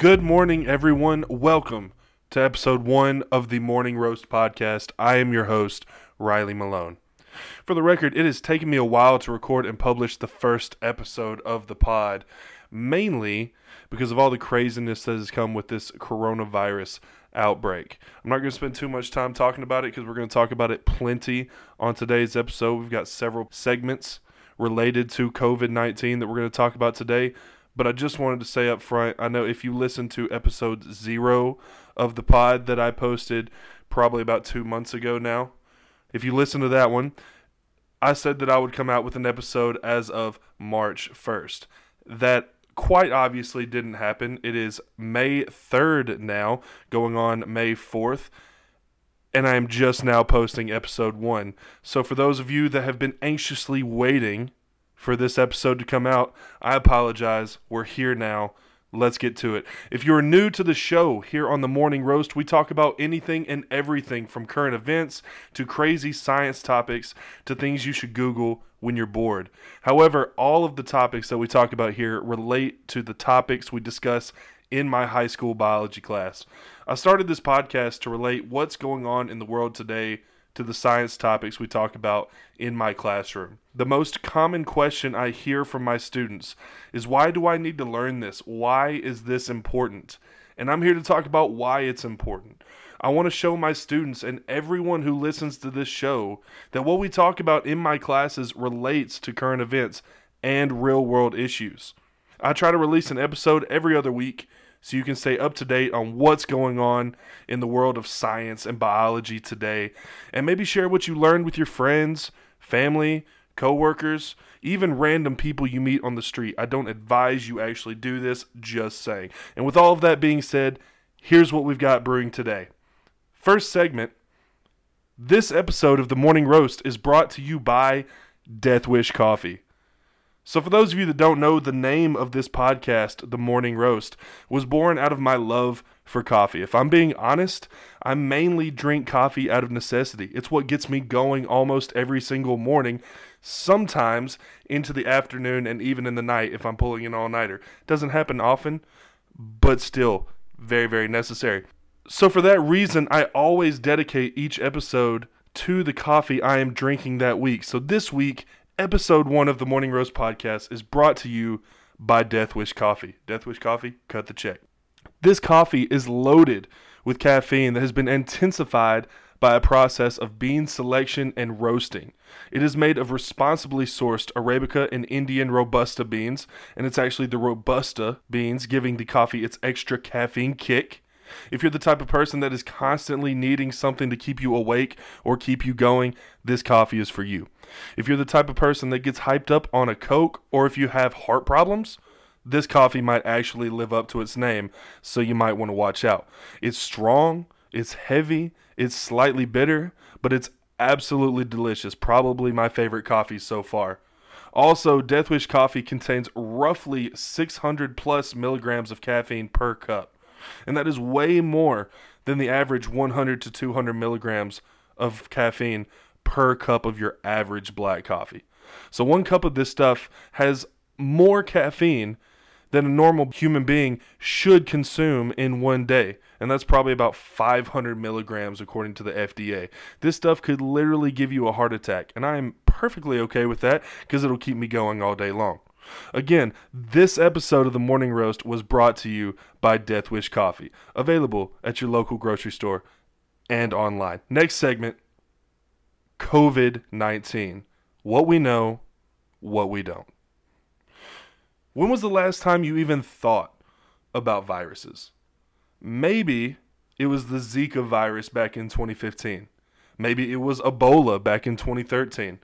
Good morning, everyone. Welcome to episode one of the Morning Roast podcast. I am your host, Riley Malone. For the record, it has taken me a while to record and publish the first episode of the pod, mainly because of all the craziness that has come with this coronavirus outbreak. I'm not going to spend too much time talking about it because we're going to talk about it plenty on today's episode. We've got several segments related to COVID 19 that we're going to talk about today. But I just wanted to say up front I know if you listen to episode zero of the pod that I posted probably about two months ago now, if you listen to that one, I said that I would come out with an episode as of March 1st. That quite obviously didn't happen. It is May 3rd now, going on May 4th, and I am just now posting episode 1. So for those of you that have been anxiously waiting for this episode to come out, I apologize. We're here now. Let's get to it. If you're new to the show here on the Morning Roast, we talk about anything and everything from current events to crazy science topics to things you should Google when you're bored. However, all of the topics that we talk about here relate to the topics we discuss in my high school biology class. I started this podcast to relate what's going on in the world today to the science topics we talk about in my classroom. The most common question I hear from my students is why do I need to learn this? Why is this important? And I'm here to talk about why it's important. I want to show my students and everyone who listens to this show that what we talk about in my classes relates to current events and real world issues. I try to release an episode every other week so you can stay up to date on what's going on in the world of science and biology today and maybe share what you learned with your friends, family, coworkers, even random people you meet on the street. I don't advise you actually do this, just saying. And with all of that being said, here's what we've got brewing today. First segment this episode of the Morning Roast is brought to you by Death Wish Coffee. So, for those of you that don't know, the name of this podcast, The Morning Roast, was born out of my love for coffee. If I'm being honest, I mainly drink coffee out of necessity. It's what gets me going almost every single morning, sometimes into the afternoon and even in the night if I'm pulling an all nighter. Doesn't happen often, but still very, very necessary. So, for that reason, I always dedicate each episode to the coffee I am drinking that week. So, this week, episode one of the Morning Roast podcast is brought to you by Death Wish Coffee. Death Wish Coffee, cut the check. This coffee is loaded with caffeine that has been intensified by a process of bean selection and roasting. It is made of responsibly sourced Arabica and Indian Robusta beans, and it's actually the Robusta beans giving the coffee its extra caffeine kick. If you're the type of person that is constantly needing something to keep you awake or keep you going, this coffee is for you. If you're the type of person that gets hyped up on a Coke or if you have heart problems, this coffee might actually live up to its name, so you might want to watch out. It's strong, it's heavy, it's slightly bitter, but it's absolutely delicious. Probably my favorite coffee so far. Also, Death Wish coffee contains roughly 600 plus milligrams of caffeine per cup and that is way more than the average 100 to 200 milligrams of caffeine per cup of your average black coffee. So one cup of this stuff has more caffeine than a normal human being should consume in one day. And that's probably about 500 milligrams according to the FDA. This stuff could literally give you a heart attack. And I am perfectly okay with that because it'll keep me going all day long. Again, this episode of the Morning Roast was brought to you by Death Wish Coffee, available at your local grocery store and online. Next segment COVID 19. What we know, what we don't. When was the last time you even thought about viruses? Maybe it was the Zika virus back in 2015. Maybe it was Ebola back in 2013.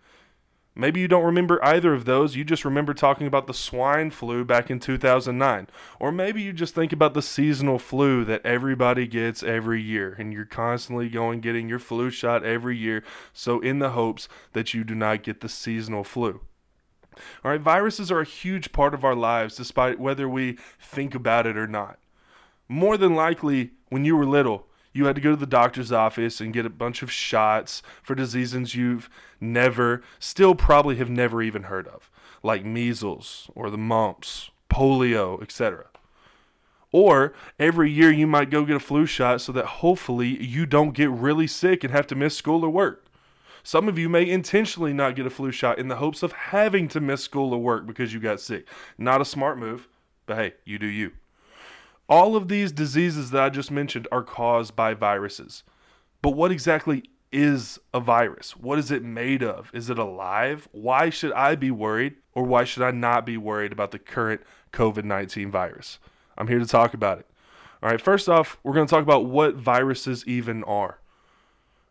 Maybe you don't remember either of those. You just remember talking about the swine flu back in 2009. Or maybe you just think about the seasonal flu that everybody gets every year and you're constantly going getting your flu shot every year. So, in the hopes that you do not get the seasonal flu. All right, viruses are a huge part of our lives despite whether we think about it or not. More than likely, when you were little, you had to go to the doctor's office and get a bunch of shots for diseases you've never, still probably have never even heard of, like measles or the mumps, polio, etc. Or every year you might go get a flu shot so that hopefully you don't get really sick and have to miss school or work. Some of you may intentionally not get a flu shot in the hopes of having to miss school or work because you got sick. Not a smart move, but hey, you do you. All of these diseases that I just mentioned are caused by viruses. But what exactly is a virus? What is it made of? Is it alive? Why should I be worried or why should I not be worried about the current COVID 19 virus? I'm here to talk about it. All right, first off, we're going to talk about what viruses even are.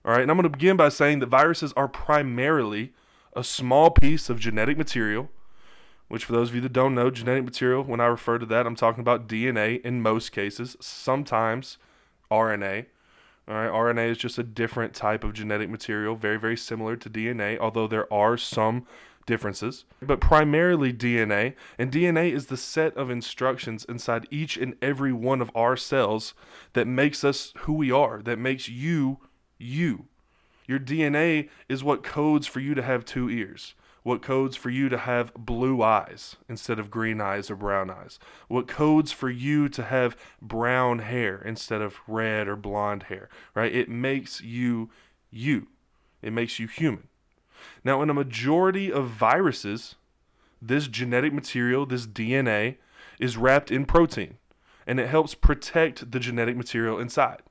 All right, and I'm going to begin by saying that viruses are primarily a small piece of genetic material, which, for those of you that don't know, genetic material, when I refer to that, I'm talking about DNA in most cases, sometimes RNA. All right, RNA is just a different type of genetic material, very, very similar to DNA, although there are some differences, but primarily DNA. And DNA is the set of instructions inside each and every one of our cells that makes us who we are, that makes you you. Your DNA is what codes for you to have two ears, what codes for you to have blue eyes instead of green eyes or brown eyes, what codes for you to have brown hair instead of red or blonde hair, right? It makes you you. It makes you human. Now, in a majority of viruses, this genetic material, this DNA, is wrapped in protein and it helps protect the genetic material inside.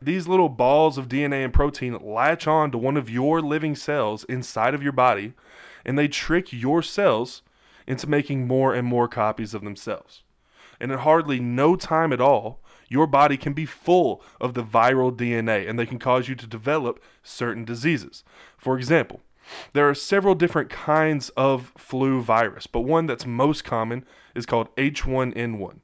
These little balls of DNA and protein latch on to one of your living cells inside of your body, and they trick your cells into making more and more copies of themselves. And in hardly no time at all, your body can be full of the viral DNA, and they can cause you to develop certain diseases. For example, there are several different kinds of flu virus, but one that's most common is called H1N1.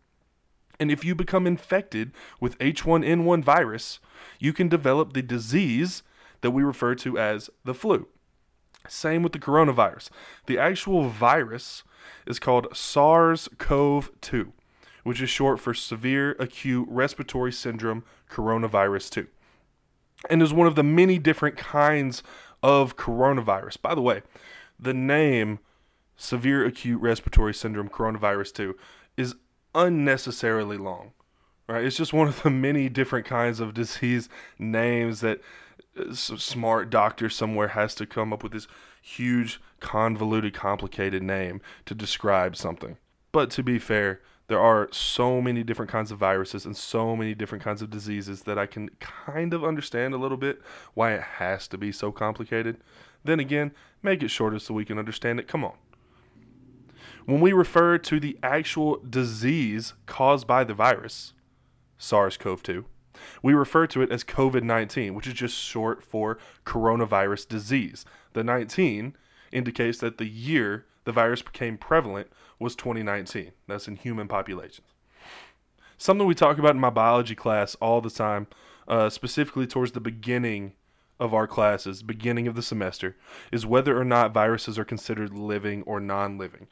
And if you become infected with H1N1 virus, you can develop the disease that we refer to as the flu. Same with the coronavirus. The actual virus is called SARS CoV 2, which is short for Severe Acute Respiratory Syndrome Coronavirus 2, and is one of the many different kinds of coronavirus. By the way, the name Severe Acute Respiratory Syndrome Coronavirus 2 is unnecessarily long. Right? It's just one of the many different kinds of disease names that a smart doctor somewhere has to come up with this huge, convoluted, complicated name to describe something. But to be fair, there are so many different kinds of viruses and so many different kinds of diseases that I can kind of understand a little bit why it has to be so complicated. Then again, make it shorter so we can understand it. Come on. When we refer to the actual disease caused by the virus, SARS CoV 2, we refer to it as COVID 19, which is just short for coronavirus disease. The 19 indicates that the year the virus became prevalent was 2019. That's in human populations. Something we talk about in my biology class all the time, uh, specifically towards the beginning of our classes, beginning of the semester, is whether or not viruses are considered living or non living.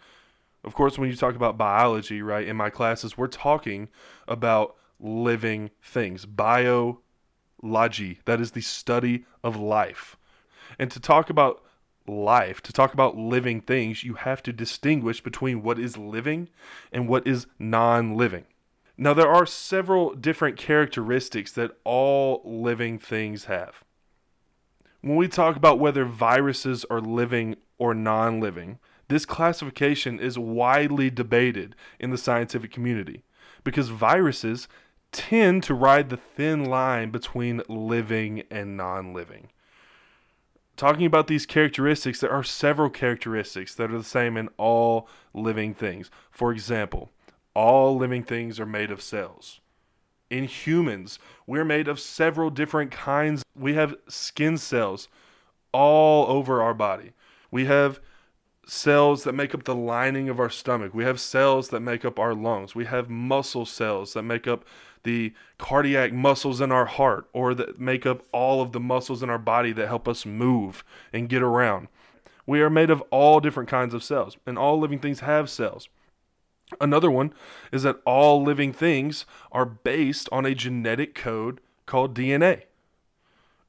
Of course, when you talk about biology, right, in my classes, we're talking about living things. Biology, that is the study of life. And to talk about life, to talk about living things, you have to distinguish between what is living and what is non living. Now, there are several different characteristics that all living things have. When we talk about whether viruses are living or non living, this classification is widely debated in the scientific community because viruses tend to ride the thin line between living and non living. Talking about these characteristics, there are several characteristics that are the same in all living things. For example, all living things are made of cells. In humans, we're made of several different kinds. We have skin cells all over our body. We have cells that make up the lining of our stomach. We have cells that make up our lungs. We have muscle cells that make up the cardiac muscles in our heart or that make up all of the muscles in our body that help us move and get around. We are made of all different kinds of cells, and all living things have cells. Another one is that all living things are based on a genetic code called DNA.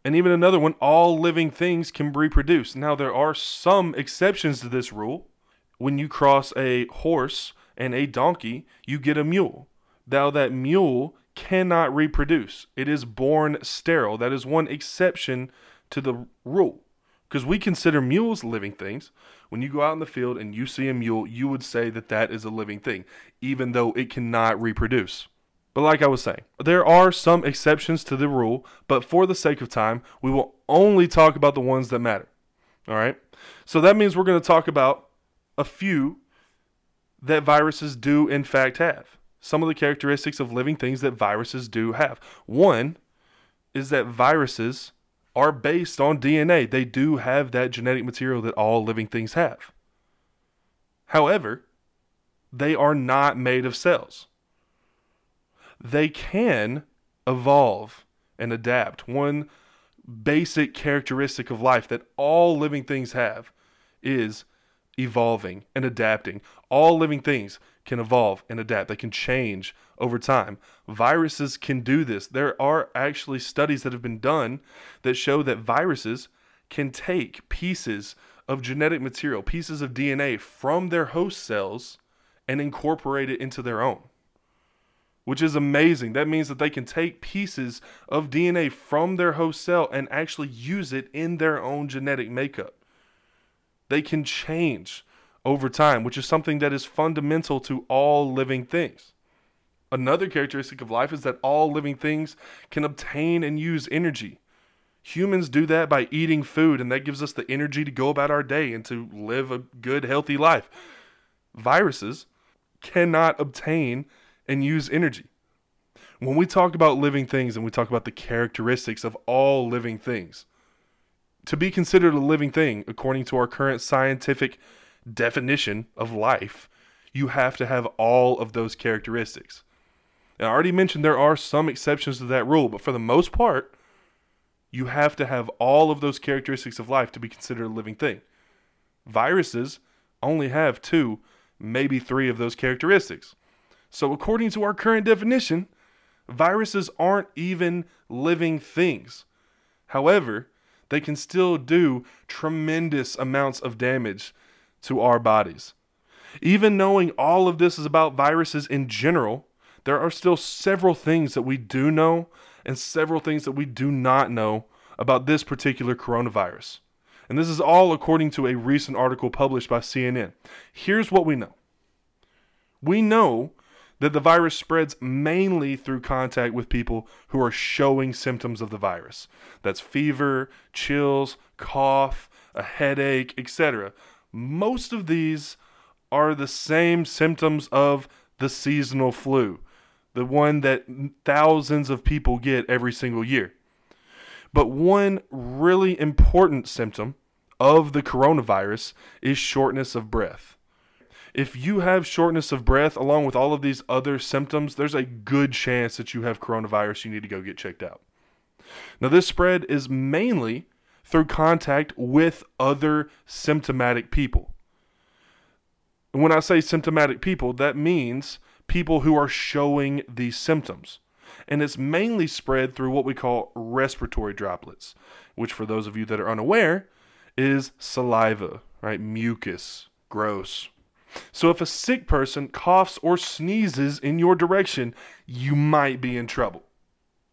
And even another one, all living things can reproduce. Now, there are some exceptions to this rule. When you cross a horse and a donkey, you get a mule. Now, that mule cannot reproduce. It is born sterile. That is one exception to the rule. Because we consider mules living things. When you go out in the field and you see a mule, you would say that that is a living thing, even though it cannot reproduce. But like I was saying, there are some exceptions to the rule, but for the sake of time, we will only talk about the ones that matter. All right? So that means we're going to talk about a few that viruses do in fact have. Some of the characteristics of living things that viruses do have. One is that viruses are based on DNA. They do have that genetic material that all living things have. However, they are not made of cells. They can evolve and adapt. One basic characteristic of life that all living things have is evolving and adapting. All living things can evolve and adapt, they can change over time. Viruses can do this. There are actually studies that have been done that show that viruses can take pieces of genetic material, pieces of DNA from their host cells and incorporate it into their own which is amazing. That means that they can take pieces of DNA from their host cell and actually use it in their own genetic makeup. They can change over time, which is something that is fundamental to all living things. Another characteristic of life is that all living things can obtain and use energy. Humans do that by eating food, and that gives us the energy to go about our day and to live a good, healthy life. Viruses cannot obtain and use energy. When we talk about living things and we talk about the characteristics of all living things, to be considered a living thing, according to our current scientific definition of life, you have to have all of those characteristics. And I already mentioned there are some exceptions to that rule, but for the most part, you have to have all of those characteristics of life to be considered a living thing. Viruses only have two, maybe three of those characteristics. So, according to our current definition, viruses aren't even living things. However, they can still do tremendous amounts of damage to our bodies. Even knowing all of this is about viruses in general, there are still several things that we do know and several things that we do not know about this particular coronavirus. And this is all according to a recent article published by CNN. Here's what we know we know that the virus spreads mainly through contact with people who are showing symptoms of the virus. That's fever, chills, cough, a headache, etc. Most of these are the same symptoms of the seasonal flu, the one that thousands of people get every single year. But one really important symptom of the coronavirus is shortness of breath if you have shortness of breath along with all of these other symptoms, there's a good chance that you have coronavirus. You need to go get checked out. Now, this spread is mainly through contact with other symptomatic people. And when I say symptomatic people, that means people who are showing these symptoms. And it's mainly spread through what we call respiratory droplets, which, for those of you that are unaware, is saliva, right? Mucus, gross, so if a sick person coughs or sneezes in your direction, you might be in trouble.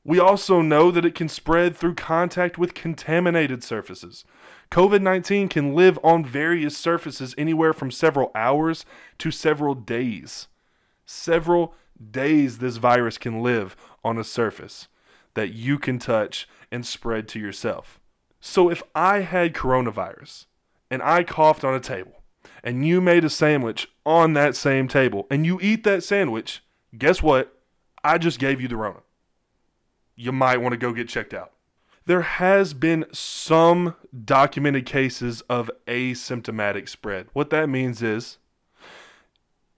We also know that it can spread through contact with contaminated surfaces. COVID 19 can live on various surfaces anywhere from several hours to several days. Several days this virus can live on a surface that you can touch and spread to yourself. So if I had coronavirus and I coughed on a table, and you made a sandwich on that same table and you eat that sandwich, guess what? I just gave you the Rona. You might want to go get checked out. There has been some documented cases of asymptomatic spread. What that means is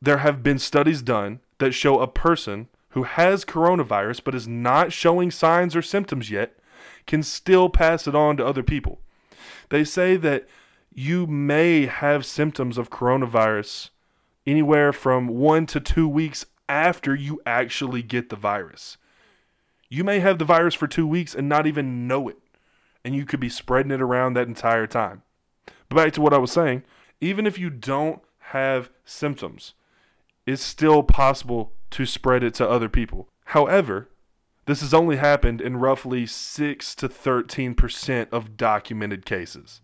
there have been studies done that show a person who has coronavirus but is not showing signs or symptoms yet can still pass it on to other people. They say that you may have symptoms of coronavirus anywhere from one to two weeks after you actually get the virus. You may have the virus for two weeks and not even know it, and you could be spreading it around that entire time. But back to what I was saying, even if you don't have symptoms, it's still possible to spread it to other people. However, this has only happened in roughly 6 to 13% of documented cases.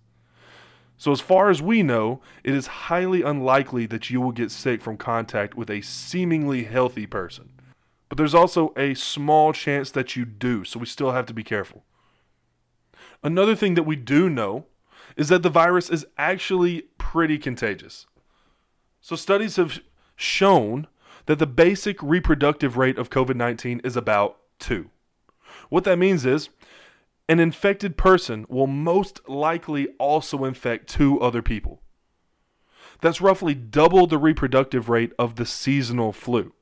So, as far as we know, it is highly unlikely that you will get sick from contact with a seemingly healthy person. But there's also a small chance that you do, so we still have to be careful. Another thing that we do know is that the virus is actually pretty contagious. So, studies have shown that the basic reproductive rate of COVID 19 is about 2. What that means is an infected person will most likely also infect two other people. That's roughly double the reproductive rate of the seasonal flu.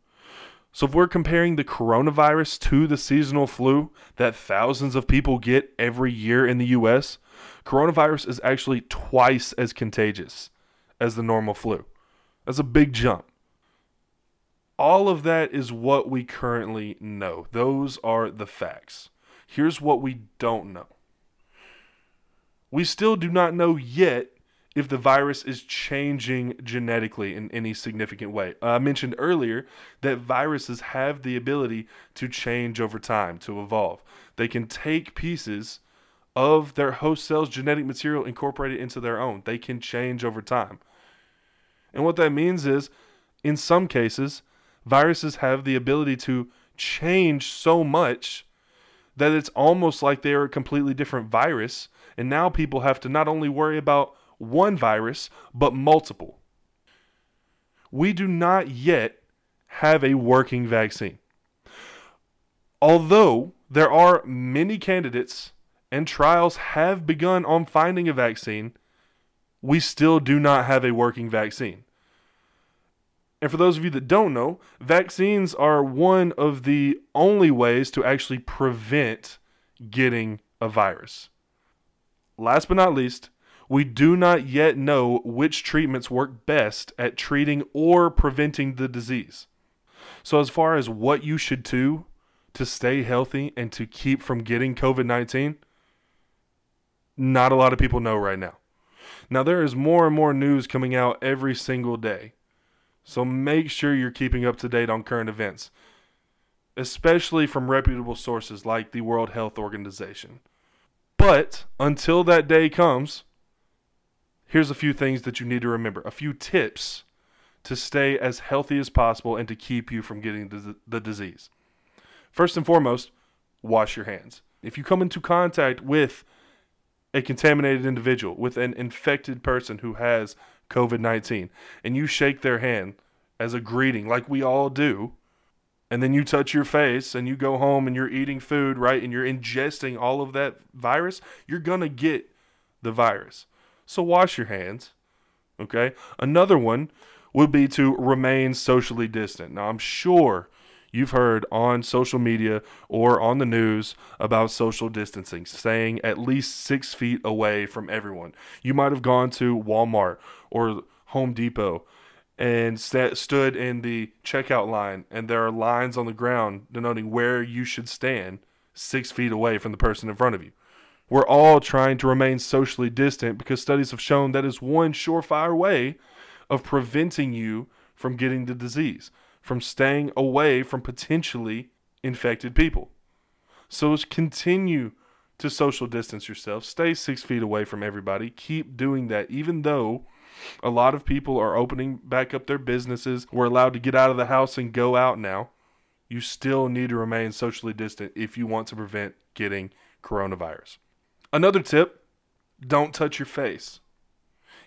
So, if we're comparing the coronavirus to the seasonal flu that thousands of people get every year in the US, coronavirus is actually twice as contagious as the normal flu. That's a big jump. All of that is what we currently know. Those are the facts. Here's what we don't know. We still do not know yet if the virus is changing genetically in any significant way. Uh, I mentioned earlier that viruses have the ability to change over time, to evolve. They can take pieces of their host cell's genetic material, incorporate it into their own. They can change over time. And what that means is, in some cases, viruses have the ability to change so much that it's almost like they are a completely different virus. And now people have to not only worry about one virus, but multiple. We do not yet have a working vaccine. Although there are many candidates and trials have begun on finding a vaccine, we still do not have a working vaccine. And for those of you that don't know, vaccines are one of the only ways to actually prevent getting a virus. Last but not least, we do not yet know which treatments work best at treating or preventing the disease. So, as far as what you should do to stay healthy and to keep from getting COVID 19, not a lot of people know right now. Now, there is more and more news coming out every single day. So make sure you're keeping up to date on current events, especially from reputable sources like the World Health Organization. But until that day comes, here's a few things that you need to remember a few tips to stay as healthy as possible and to keep you from getting the, the disease. First and foremost, wash your hands. If you come into contact with a contaminated individual, with an infected person who has COVID 19, and you shake their hand as a greeting, like we all do, and then you touch your face and you go home and you're eating food, right? And you're ingesting all of that virus, you're going to get the virus. So wash your hands, okay? Another one would be to remain socially distant. Now, I'm sure you've heard on social media or on the news about social distancing, staying at least six feet away from everyone. You might have gone to Walmart or Home Depot and st- stood in the checkout line, and there are lines on the ground denoting where you should stand six feet away from the person in front of you. We're all trying to remain socially distant because studies have shown that is one surefire way of preventing you from getting the disease from staying away from potentially infected people. So continue to social distance yourself. Stay six feet away from everybody. Keep doing that, even though a lot of people are opening back up their businesses. We're allowed to get out of the house and go out now. You still need to remain socially distant if you want to prevent getting coronavirus. Another tip don't touch your face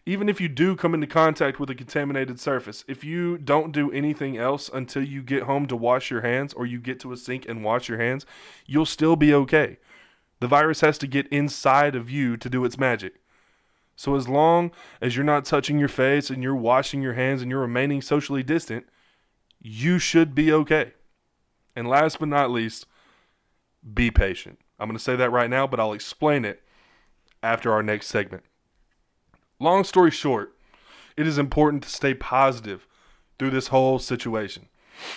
even if you do come into contact with a contaminated surface, if you don't do anything else until you get home to wash your hands or you get to a sink and wash your hands, you'll still be okay. The virus has to get inside of you to do its magic. So, as long as you're not touching your face and you're washing your hands and you're remaining socially distant, you should be okay. And last but not least, be patient. I'm going to say that right now, but I'll explain it after our next segment. Long story short, it is important to stay positive through this whole situation.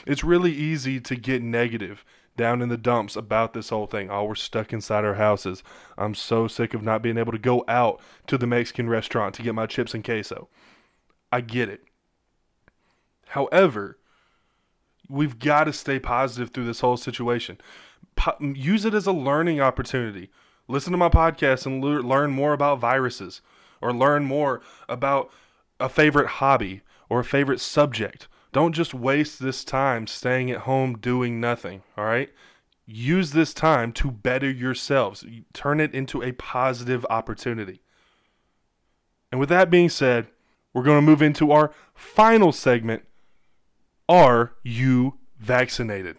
It's really easy to get negative down in the dumps about this whole thing. Oh, we're stuck inside our houses. I'm so sick of not being able to go out to the Mexican restaurant to get my chips and queso. I get it. However, We've got to stay positive through this whole situation. Po- use it as a learning opportunity. Listen to my podcast and le- learn more about viruses or learn more about a favorite hobby or a favorite subject. Don't just waste this time staying at home doing nothing, all right? Use this time to better yourselves. Turn it into a positive opportunity. And with that being said, we're going to move into our final segment Are you vaccinated?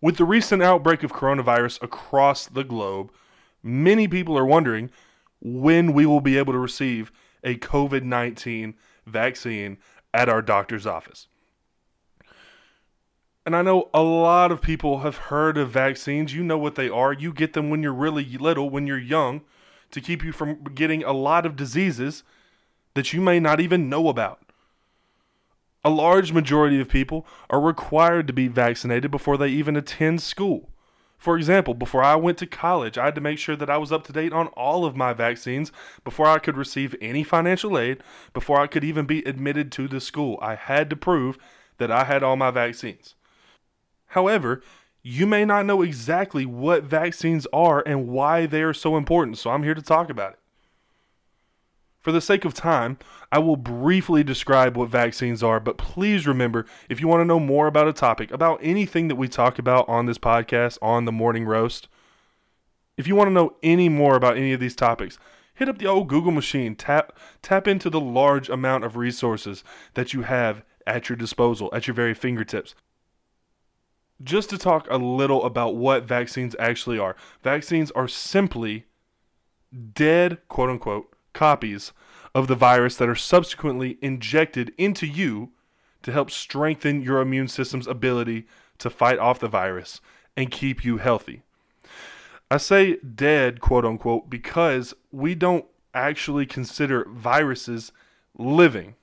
With the recent outbreak of coronavirus across the globe, many people are wondering when we will be able to receive a COVID 19 vaccine at our doctor's office. And I know a lot of people have heard of vaccines. You know what they are. You get them when you're really little, when you're young, to keep you from getting a lot of diseases that you may not even know about. A large majority of people are required to be vaccinated before they even attend school. For example, before I went to college, I had to make sure that I was up to date on all of my vaccines before I could receive any financial aid, before I could even be admitted to the school. I had to prove that I had all my vaccines. However, you may not know exactly what vaccines are and why they are so important, so I'm here to talk about it. For the sake of time, I will briefly describe what vaccines are, but please remember if you want to know more about a topic, about anything that we talk about on this podcast, on the morning roast, if you want to know any more about any of these topics, hit up the old Google machine, tap tap into the large amount of resources that you have at your disposal, at your very fingertips. Just to talk a little about what vaccines actually are. Vaccines are simply dead, quote unquote, copies of the virus that are subsequently injected into you to help strengthen your immune system's ability to fight off the virus and keep you healthy. I say dead, quote unquote, because we don't actually consider viruses living.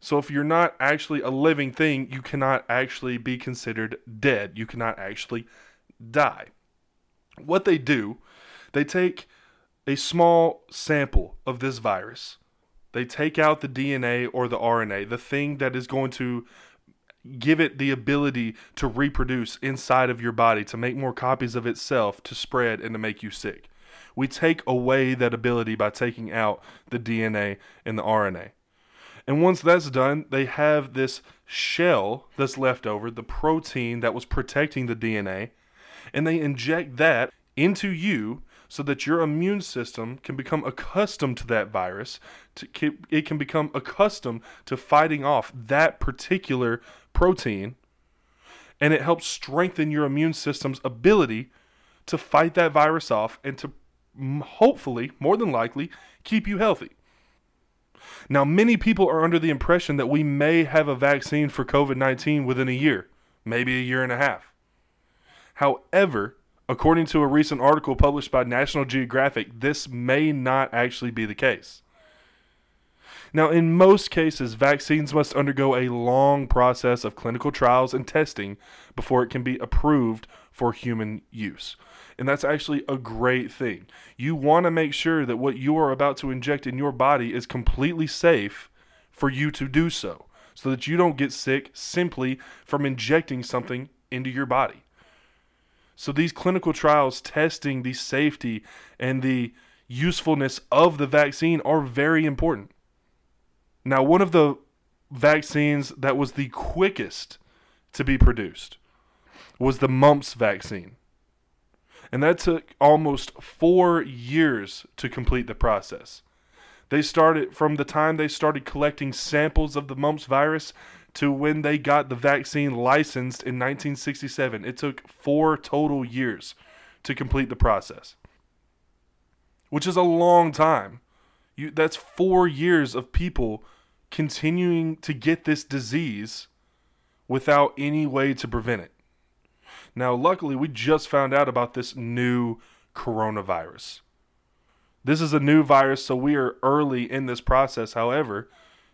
So if you're not actually a living thing, you cannot actually be considered dead. You cannot actually die. What they do, they take a small sample of this virus. They take out the DNA or the RNA, the thing that is going to give it the ability to reproduce inside of your body, to make more copies of itself, to spread, and to make you sick. We take away that ability by taking out the DNA and the RNA. And once that's done, they have this shell that's left over, the protein that was protecting the DNA, and they inject that into you so that your immune system can become accustomed to that virus. To, it can become accustomed to fighting off that particular protein, and it helps strengthen your immune system's ability to fight that virus off and to mm, hopefully, more than likely, keep you healthy. Now, many people are under the impression that we may have a vaccine for COVID 19 within a year, maybe a year and a half. However, According to a recent article published by National Geographic, this may not actually be the case. Now, in most cases, vaccines must undergo a long process of clinical trials and testing before it can be approved for human use. And that's actually a great thing. You want to make sure that what you are about to inject in your body is completely safe for you to do so, so that you don't get sick simply from injecting something into your body. So these clinical trials testing the safety and the usefulness of the vaccine are very important. Now, one of the vaccines that was the quickest to be produced was the mumps vaccine. And that took almost four years to complete the process. They started from the time they started collecting samples of the mumps virus to when they got the vaccine licensed in 1967. It took four total years to complete the process, which is a long time. You, that's four years of people continuing to get this disease without any way to prevent it. Now, luckily, we just found out about this new coronavirus. This is a new virus, so we are early in this process. However,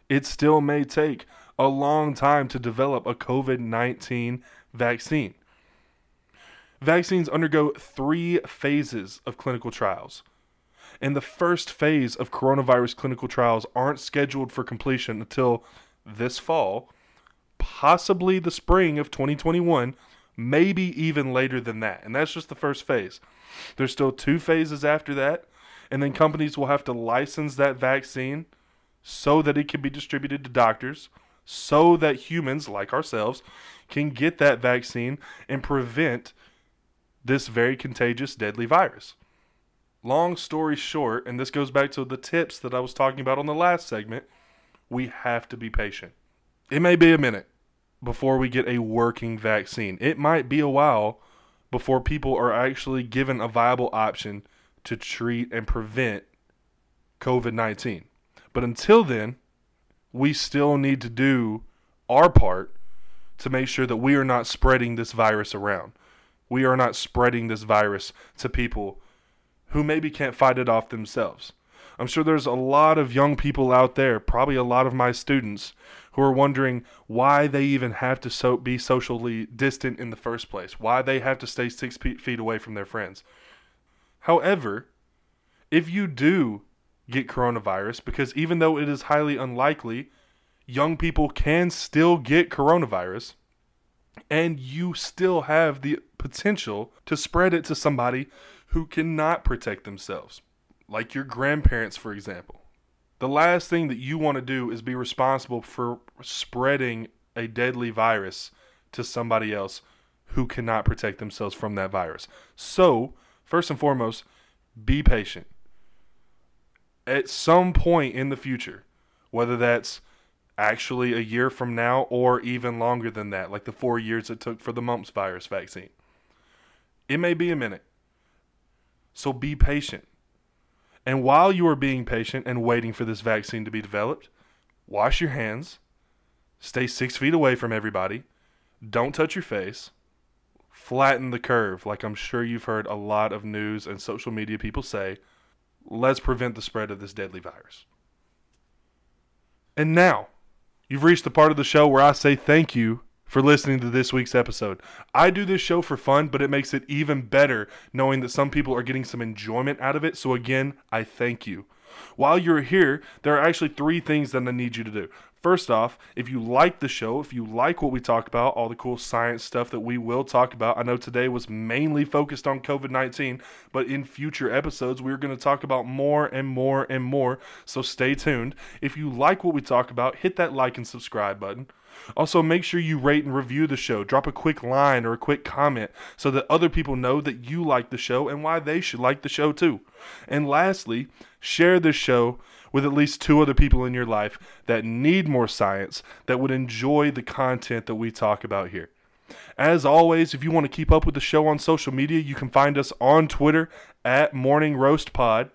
it still may take a long time to develop a COVID 19 vaccine. Vaccines undergo three phases of clinical trials. And the first phase of coronavirus clinical trials aren't scheduled for completion until this fall, possibly the spring of 2021, maybe even later than that. And that's just the first phase. There's still two phases after that, and then companies will have to license that vaccine so that it can be distributed to doctors, so that humans like ourselves can get that vaccine and prevent this very contagious, deadly virus. Long story short, and this goes back to the tips that I was talking about on the last segment, we have to be patient. It may be a minute before we get a working vaccine. It might be a while before people are actually given a viable option to treat and prevent COVID 19. But until then, we still need to do our part to make sure that we are not spreading this virus around. We are not spreading this virus to people who maybe can't fight it off themselves. I'm sure there's a lot of young people out there, probably a lot of my students, who are wondering why they even have to so- be socially distant in the first place, why they have to stay six feet away from their friends. However, if you do get coronavirus, because even though it is highly unlikely, young people can still get coronavirus, and you still have the potential to spread it to somebody who cannot protect themselves, like your grandparents, for example. The last thing that you want to do is be responsible for spreading a deadly virus to somebody else who cannot protect themselves from that virus. So, first and foremost, be patient. At some point in the future, whether that's actually a year from now or even longer than that, like the four years it took for the mumps virus vaccine, it may be a minute. So be patient. And while you are being patient and waiting for this vaccine to be developed, wash your hands, stay six feet away from everybody, don't touch your face, flatten the curve, like I'm sure you've heard a lot of news and social media people say. Let's prevent the spread of this deadly virus. And now, you've reached the part of the show where I say thank you for listening to this week's episode. I do this show for fun, but it makes it even better knowing that some people are getting some enjoyment out of it. So, again, I thank you. While you're here, there are actually three things that I need you to do. First off, if you like the show, if you like what we talk about, all the cool science stuff that we will talk about, I know today was mainly focused on COVID 19, but in future episodes, we're going to talk about more and more and more. So stay tuned. If you like what we talk about, hit that like and subscribe button. Also, make sure you rate and review the show. Drop a quick line or a quick comment so that other people know that you like the show and why they should like the show too. And lastly, share this show with at least two other people in your life that need more science, that would enjoy the content that we talk about here. As always, if you want to keep up with the show on social media, you can find us on Twitter at Morning Roast Pod.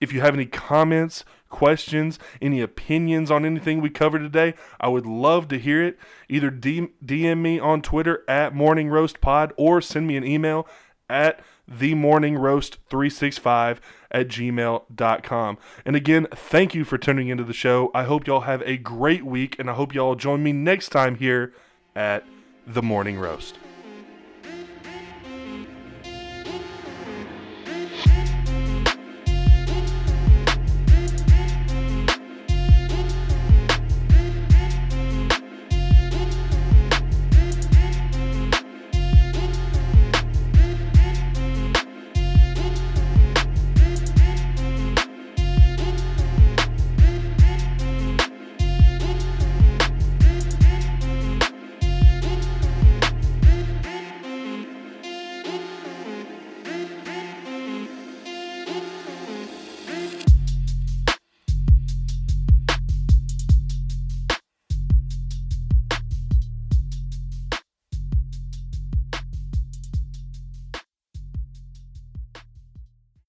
If you have any comments, questions, any opinions on anything we covered today, I would love to hear it. Either DM me on Twitter at Morning Roast Pod or send me an email at themorningroast365 at gmail.com. And again, thank you for tuning into the show. I hope y'all have a great week, and I hope y'all join me next time here at The Morning Roast.